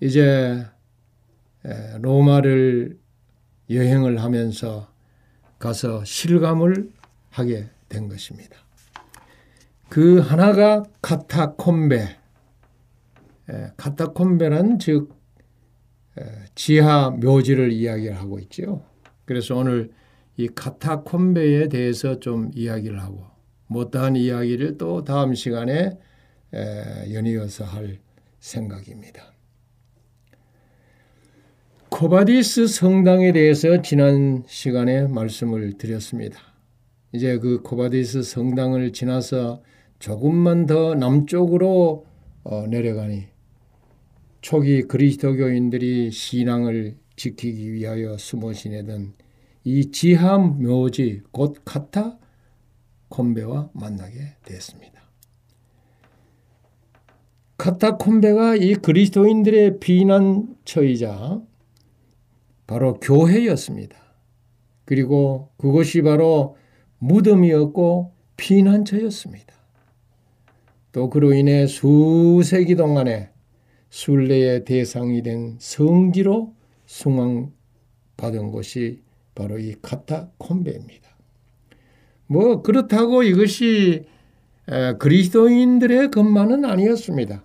이제 로마를 여행을 하면서 가서 실감을 하게 된 것입니다. 그 하나가 카타콤베, 카타콤베란 즉 지하 묘지를 이야기하고 있죠. 그래서 오늘 이 카타콤베에 대해서 좀 이야기를 하고 못다한 이야기를 또 다음 시간에 연이어서 할 생각입니다. 코바디스 성당에 대해서 지난 시간에 말씀을 드렸습니다. 이제 그 코바디스 성당을 지나서 조금만 더 남쪽으로 어, 내려가니 초기 그리스도교인들이 신앙을 지키기 위하여 숨어 지내던 이 지하 묘지 곧 카타 콤베와 만나게 됐습니다. 카타 콤베가 이 그리스도인들의 비난처이자 바로 교회였습니다. 그리고 그것이 바로 무덤이었고 피난처였습니다. 또 그로 인해 수세기 동안에 순례의 대상이 된 성지로 숭앙받은 곳이 바로 이 카타콤베입니다. 뭐 그렇다고 이것이 그리스도인들의 것만은 아니었습니다.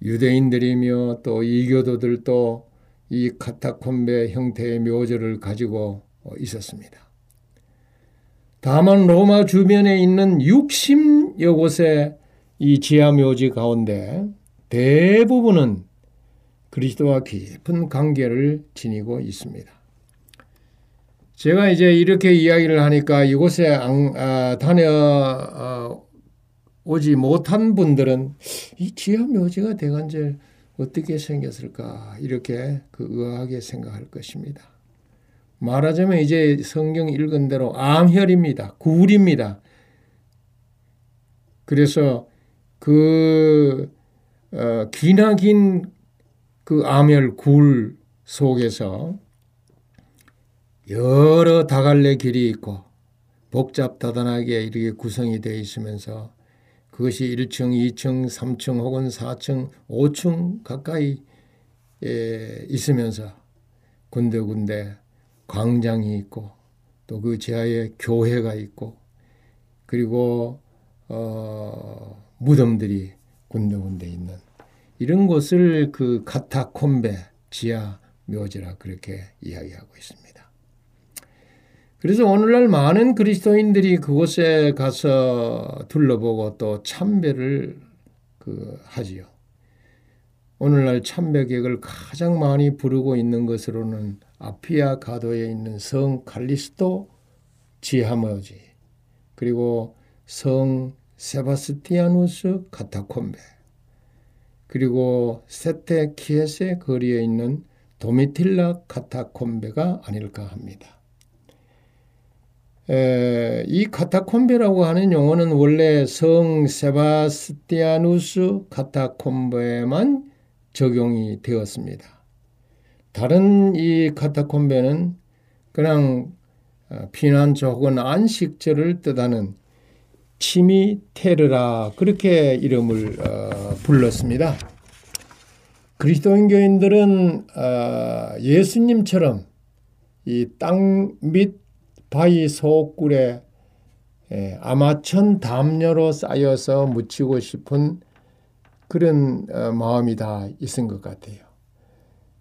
유대인들이며 또 이교도들도 이 카타콤베 형태의 묘지를 가지고 있었습니다. 다만 로마 주변에 있는 60여 곳의 이 지하 묘지 가운데 대부분은 그리스도와 깊은 관계를 지니고 있습니다. 제가 이제 이렇게 이야기를 하니까 이곳에 아, 다녀 오지 못한 분들은 이 지하 묘지가 대관절 어떻게 생겼을까 이렇게 그 의아하게 생각할 것입니다. 말하자면 이제 성경 읽은 대로 암혈입니다. 굴입니다. 그래서 그 어, 기나긴 그 암혈 굴 속에서 여러 다갈래 길이 있고 복잡다단하게 이렇게 구성이 되어 있으면서 그것이 1층, 2층, 3층 혹은 4층, 5층 가까이 있으면서 군데군데 광장이 있고 또 그 지하에 교회가 있고 그리고 어, 무덤들이 군데군데 있는 이런 곳을 그 카타콤베 지하 묘지라 그렇게 이야기하고 있습니다. 그래서 오늘날 많은 그리스도인들이 그곳에 가서 둘러보고 또 참배를 그 하지요. 오늘날 참배객을 가장 많이 부르고 있는 것으로는 아피아 가도에 있는 성 칼리스토 지하머지 그리고 성 세바스티아누스 카타콤베 그리고 세테 키에세 거리에 있는 도미틸라 카타콤베가 아닐까 합니다. 에, 이 카타콤베라고 하는 용어는 원래 성 세바스티아누스 카타콤베에만 적용이 되었습니다. 다른 이 카타콤베는 그냥 어, 피난처 혹은 안식처를 뜻하는 치미테르라 그렇게 이름을 어, 불렀습니다. 그리스도인 교인들은 어, 예수님처럼 이 땅 밑 바위 소굴에 예, 아마천 담요로 쌓여서 묻히고 싶은 그런 어, 마음이 다 있은 것 같아요.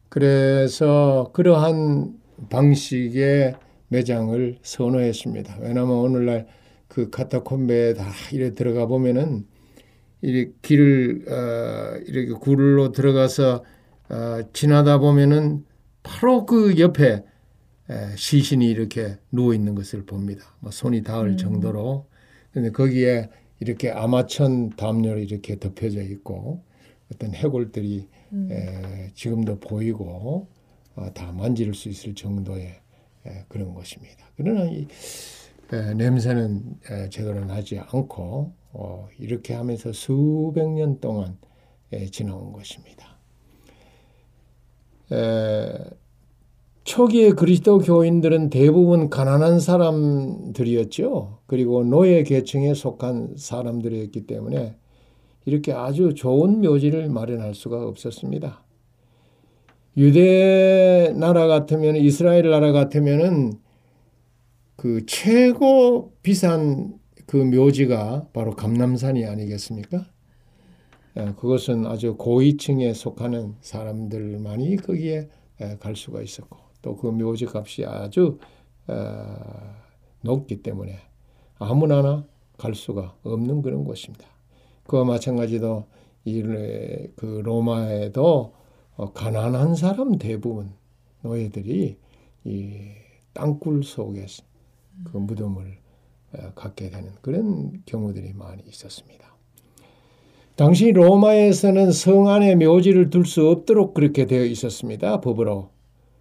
그래서 그러한 방식의 매장을 선호했습니다. 왜냐하면 오늘날 그 카타콤베에 다 이래 들어가 보면은 이 길을 어, 이렇게 굴로 들어가서 어, 지나다 보면은 바로 그 옆에 시신이 이렇게 누워 있는 것을 봅니다. 뭐 손이 닿을 음. 정도로. 근데 거기에 이렇게 아마천 담요로 이렇게 덮여져 있고 어떤 해골들이 음. 에, 지금도 보이고 어, 다 만질 수 있을 정도의 에, 그런 것입니다. 그러나 이 에, 냄새는 에, 제대로 나지 않고 어, 이렇게 하면서 수백 년 동안 에, 지나온 것입니다. 에, 초기의 그리스도 교인들은 대부분 가난한 사람들이었죠. 그리고 노예 계층에 속한 사람들이었기 때문에 이렇게 아주 좋은 묘지를 마련할 수가 없었습니다. 유대 나라 같으면 이스라엘 나라 같으면은 그 최고 비싼 그 묘지가 바로 감남산이 아니겠습니까? 예, 그것은 아주 고위층에 속하는 사람들만이 거기에 예, 갈 수가 있었고 또 그 묘지 값이 아주 어, 높기 때문에 아무나나 갈 수가 없는 그런 곳입니다. 그와 마찬가지로 이그 로마에도 어, 가난한 사람 대부분 노예들이 이 땅굴 속에서 그 무덤을 어, 갖게 되는 그런 경우들이 많이 있었습니다. 당시 로마에서는 성 안에 묘지를 둘 수 없도록 그렇게 되어 있었습니다. 법으로.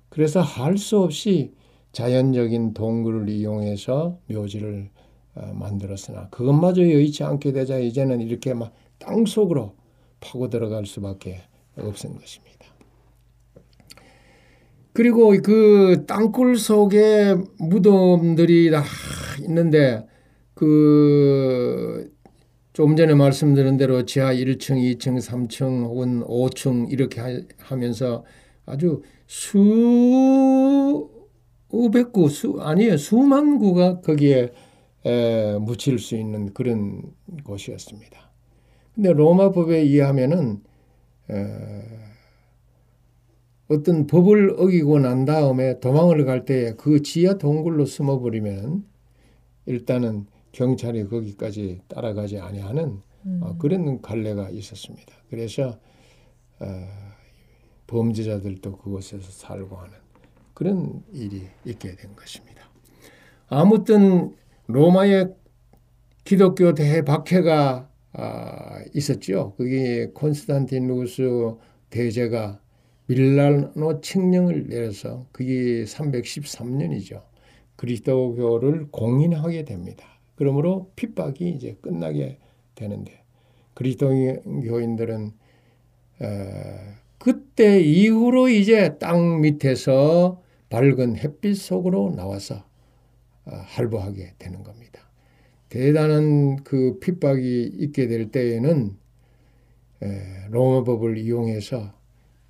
그래서 할 수 없이 자연적인 동굴을 이용해서 묘지를 어, 만들었으나 그것마저 여의치 않게 되자 이제는 이렇게 막 땅 속으로 파고 들어갈 수밖에 없은 것입니다. 그리고 그 땅굴 속에 무덤들이 다 있는데 그 조금 전에 말씀드린 대로 지하 1층, 2층, 3층 혹은 5층 이렇게 하 면서 아주 수백 구, 수, 아니에요. 수만 구가 거기에 에, 묻힐 수 있는 그런 곳이었습니다. 근데 로마 법에 의하면은 에, 어떤 법을 어기고 난 다음에 도망을 갈 때에 그 지하 동굴로 숨어버리면 일단은 경찰이 거기까지 따라가지 아니하는 음. 어, 그런 갈래가 있었습니다. 그래서 어, 범죄자들도 그곳에서 살고 하는 그런 일이 있게 된 것입니다. 아무튼 로마의 기독교 대박해가 아, 있었죠. 그게 콘스탄티누스 대제가 밀라노 칙령을 내려서 그게 313년이죠. 그리스도교를 공인하게 됩니다. 그러므로 핍박이 이제 끝나게 되는데 그리스도교인들은 그때 이후로 이제 땅 밑에서 밝은 햇빛 속으로 나와서 어, 할보하게 되는 겁니다. 대단한 그 핍박이 있게 될 때에는 로마법을 이용해서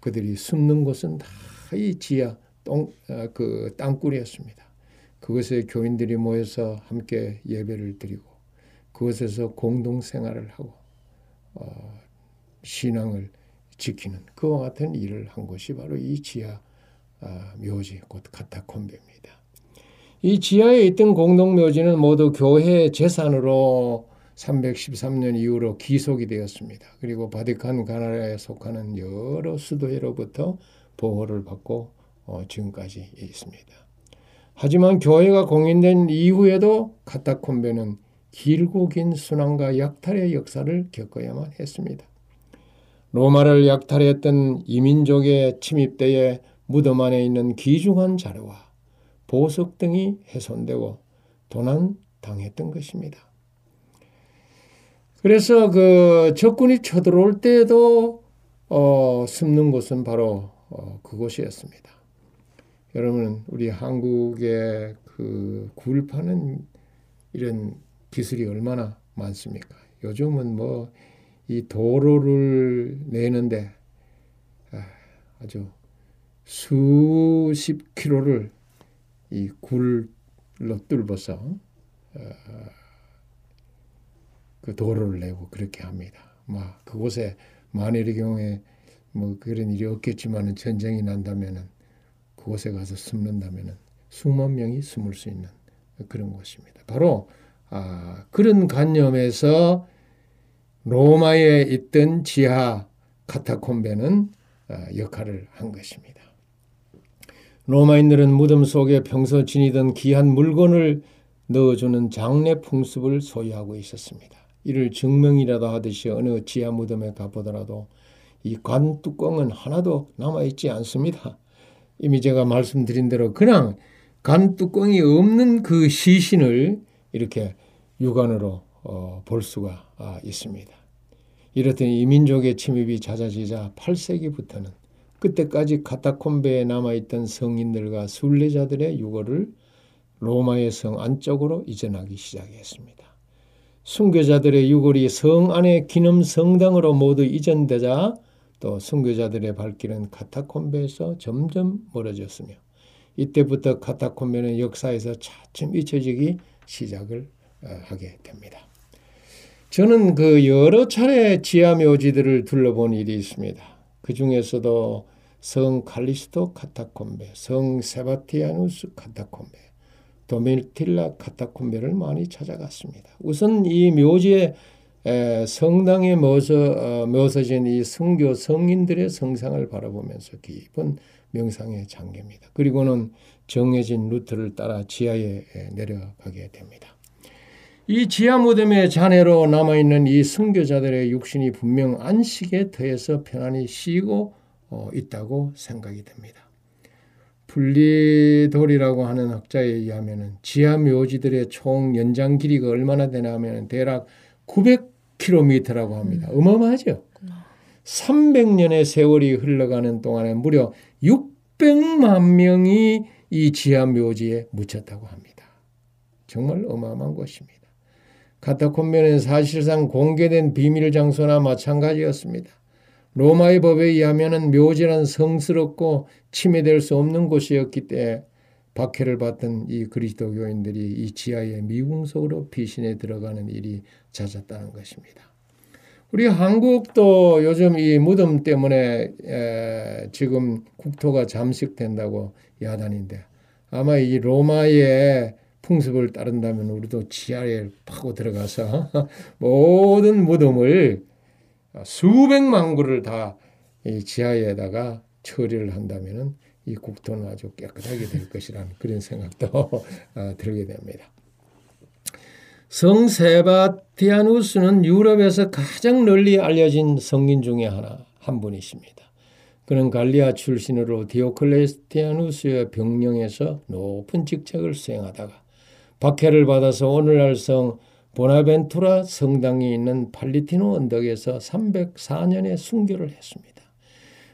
그들이 숨는 곳은 다 이 지하 똥, 어, 그 땅굴이었습니다. 그것에 교인들이 모여서 함께 예배를 드리고 그것에서 공동 생활을 하고 어, 신앙을 지키는 그와 같은 일을 한 곳이 바로 이 지하 아, 묘지 곧 카타콤베입니다. 이 지하에 있던 공동 묘지는 모두 교회 재산으로 313년 이후로 기속이 되었습니다. 그리고 바티칸 가나라에 속하는 여러 수도회로부터 보호를 받고 어, 지금까지 있습니다. 하지만 교회가 공인된 이후에도 카타콤베는 길고 긴 순환과 약탈의 역사를 겪어야만 했습니다. 로마를 약탈했던 이민족의 침입대에 무덤 안에 있는 귀중한 자료와 보석 등이 훼손되고 도난 당했던 것입니다. 그래서 그 적군이 쳐들어올 때에도 어, 숨는 곳은 바로 어, 그곳이었습니다. 여러분, 우리 한국의 그 굴 파는 이런 기술이 얼마나 많습니까? 요즘은 뭐 이 도로를 내는데 아, 아주 수십 킬로를 이 굴로 뚫어서 어, 그 도로를 내고 그렇게 합니다. 막 그곳에 만일의 경우에 뭐 그런 일이 없겠지만은 전쟁이 난다면은 그곳에 가서 숨는다면은 수만 명이 숨을 수 있는 그런 곳입니다. 바로 아, 그런 관념에서 로마에 있던 지하 카타콤베는 아, 역할을 한 것입니다. 로마인들은 무덤 속에 평소 지니던 귀한 물건을 넣어주는 장례 풍습을 소유하고 있었습니다. 이를 증명이라도 하듯이 어느 지하 무덤에 가보더라도 이 관 뚜껑은 하나도 남아있지 않습니다. 이미 제가 말씀드린 대로 그냥 간 뚜껑이 없는 그 시신을 이렇게 육안으로 어, 볼 수가 아, 있습니다. 이렇더니 이민족의 침입이 잦아지자 8세기부터는 그때까지 카타콤베에 남아있던 성인들과 순례자들의 유골을 로마의 성 안쪽으로 이전하기 시작했습니다. 순교자들의 유골이 성 안의 기념 성당으로 모두 이전되자 또 순교자들의 발길은 카타콤베에서 점점 멀어졌으며 이때부터 카타콤베는 역사에서 차츰 잊혀지기 시작을 어, 하게 됩니다. 저는 그 여러 차례 지하 묘지들을 둘러본 일이 있습니다. 그 중에서도 성 칼리스토 카타콤베, 성 세바스티아누스 카타콤베, 도미틸라 카타콤베를 많이 찾아갔습니다. 우선 이 묘지에 성당에 모서, 어, 모서진 이 순교 성인들의 성상을 바라보면서 깊은 명상에 잠깁니다. 그리고는 정해진 루트를 따라 지하에 내려가게 됩니다. 이 지하 무덤의 잔해로 남아있는 이 순교자들의 육신이 분명 안식에 더해서 편안히 쉬고 어, 있다고 생각이 됩니다. 분리돌이라고 하는 학자에 의하면 지하 묘지들의 총 연장 길이가 얼마나 되냐 하면 대략 900km라고 합니다. 음. 어마어마하죠. 300년의 세월이 흘러가는 동안에 무려 600만 명이 이 지하 묘지에 묻혔다고 합니다. 정말 어마어마한 것입니다. 카타콤베는 사실상 공개된 비밀 장소나 마찬가지였습니다. 로마의 법에 의하면 묘지란 성스럽고 침해될 수 없는 곳이었기 때문에 박해를 받던 이 그리스도교인들이 이 지하의 미궁 속으로 피신에 들어가는 일이 잦았다는 것입니다. 우리 한국도 요즘 이 무덤 때문에 지금 국토가 잠식된다고 야단인데 아마 이 로마의 풍습을 따른다면 우리도 지하에 파고 들어가서 모든 무덤을 수백만 구를 다 지하에다가 처리를 한다면이 국토는 아주 깨끗하게 될 것이라는 그런 생각도 어, 들게 됩니다. 성 세바티아누스는 유럽에서 가장 널리 알려진 성인 중에 하나 한 분이십니다. 그는 갈리아 출신으로 디오클레스티아누스의 병령에서 높은 직책을 수행하다가 박해를 받아서 오늘날 성 보나벤투라 성당이 있는 팔리티노 언덕에서 304년에 순교를 했습니다.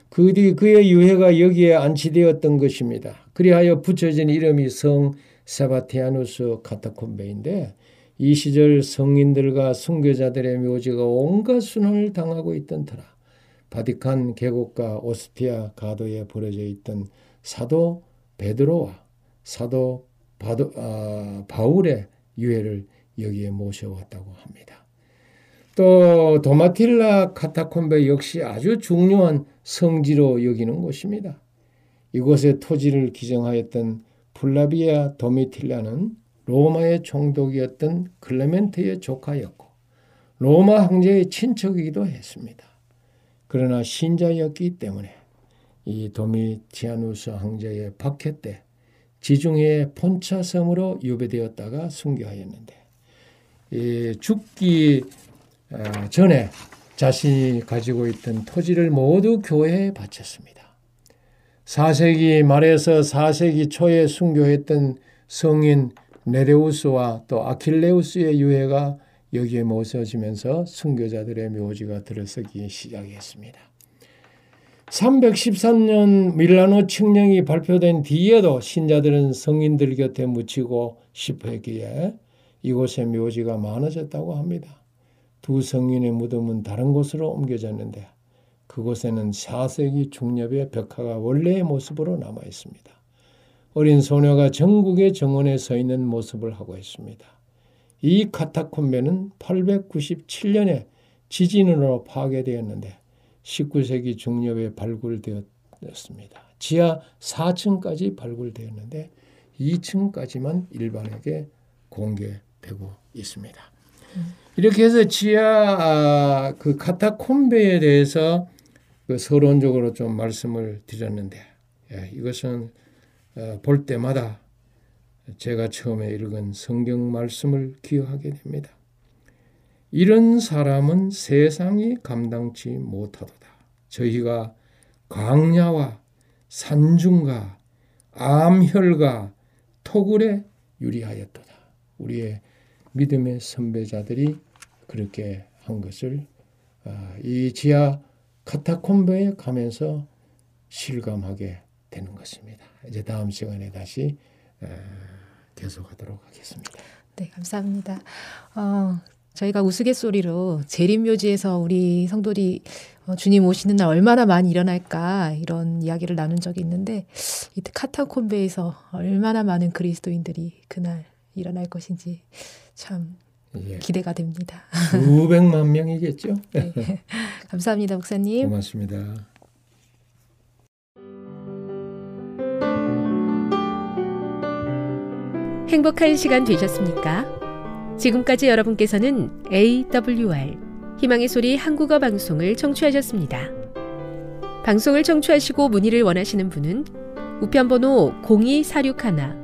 그 뒤 그의 유해가 여기에 안치되었던 것입니다. 그리하여 붙여진 이름이 성 세바티아누스 카타콤베인데 이 시절 성인들과 순교자들의 묘지가 온갖 순환을 당하고 있던 터라 바티칸 계곡과 오스티아 가도에 버려져 있던 사도 베드로와 사도 바도, 어, 바울의 유해를 여기에 모셔왔다고 합니다. 또 도마틸라 카타콤베 역시 아주 중요한 성지로 여기는 곳입니다. 이곳의 토지를 기정하였던 플라비아 도미틸라는 로마의 총독이었던 클레멘트의 조카였고 로마 황제의 친척이기도 했습니다. 그러나 신자였기 때문에 이 도미티아누스 황제의 박해 때 지중해 폰차섬으로 유배되었다가 순교하였는데 죽기 어, 전에 자신이 가지고 있던 토지를 모두 교회에 바쳤습니다. 4세기 말에서 4세기 초에 순교했던 성인 네레우스와 또 아킬레우스의 유해가 여기에 모셔지면서 순교자들의 묘지가 들어서기 시작했습니다. 313년 밀라노 칙령이 발표된 뒤에도 신자들은 성인들 곁에 묻히고 싶어 했기에 이곳에 묘지가 많아졌다고 합니다. 두 성인의 무덤은 다른 곳으로 옮겨졌는데 그곳에는 4세기 중엽의 벽화가 원래의 모습으로 남아 있습니다. 어린 소녀가 전국의 정원에 서 있는 모습을 하고 있습니다. 이 카타콤베는 897년에 지진으로 파괴되었는데 19세기 중엽에 발굴되었습니다. 지하 4층까지 발굴되었는데 2층까지만 일반에게 공개되 고 있습니다. 이렇게 해서 지하 아, 그 카타콤베에 대해서 그 서론적으로 좀 말씀을 드렸는데 예, 이것은 어, 볼 때마다 제가 처음에 읽은 성경 말씀을 기억하게 됩니다. 이런 사람은 세상이 감당치 못하도다. 저희가 광야와 산중과 암혈과 토굴에 유리하였도다. 우리의 믿음의 선배자들이 그렇게 한 것을 아, 이 지하 카타콤베에 가면서 실감하게 되는 것입니다. 이제 다음 시간에 다시 계속하도록 하겠습니다. 네, 감사합니다. 어, 저희가 우스갯소리로 재림묘지에서 우리 성도들이 어, 주님 오시는 날 얼마나 많이 일어날까 이런 이야기를 나눈 적이 있는데 이 카타콤베에서 얼마나 많은 그리스도인들이 그날 일어날 것인지 참 예. 기대가 됩니다. 수백만 명이겠죠. 네. 감사합니다, 목사님. 고맙습니다. 행복한 시간 되셨습니까? 지금까지 여러분께서는 AWR 희망의 소리 한국어 방송을 청취하셨습니다. 방송을 청취하시고 문의를 원하시는 분은 우편번호 02461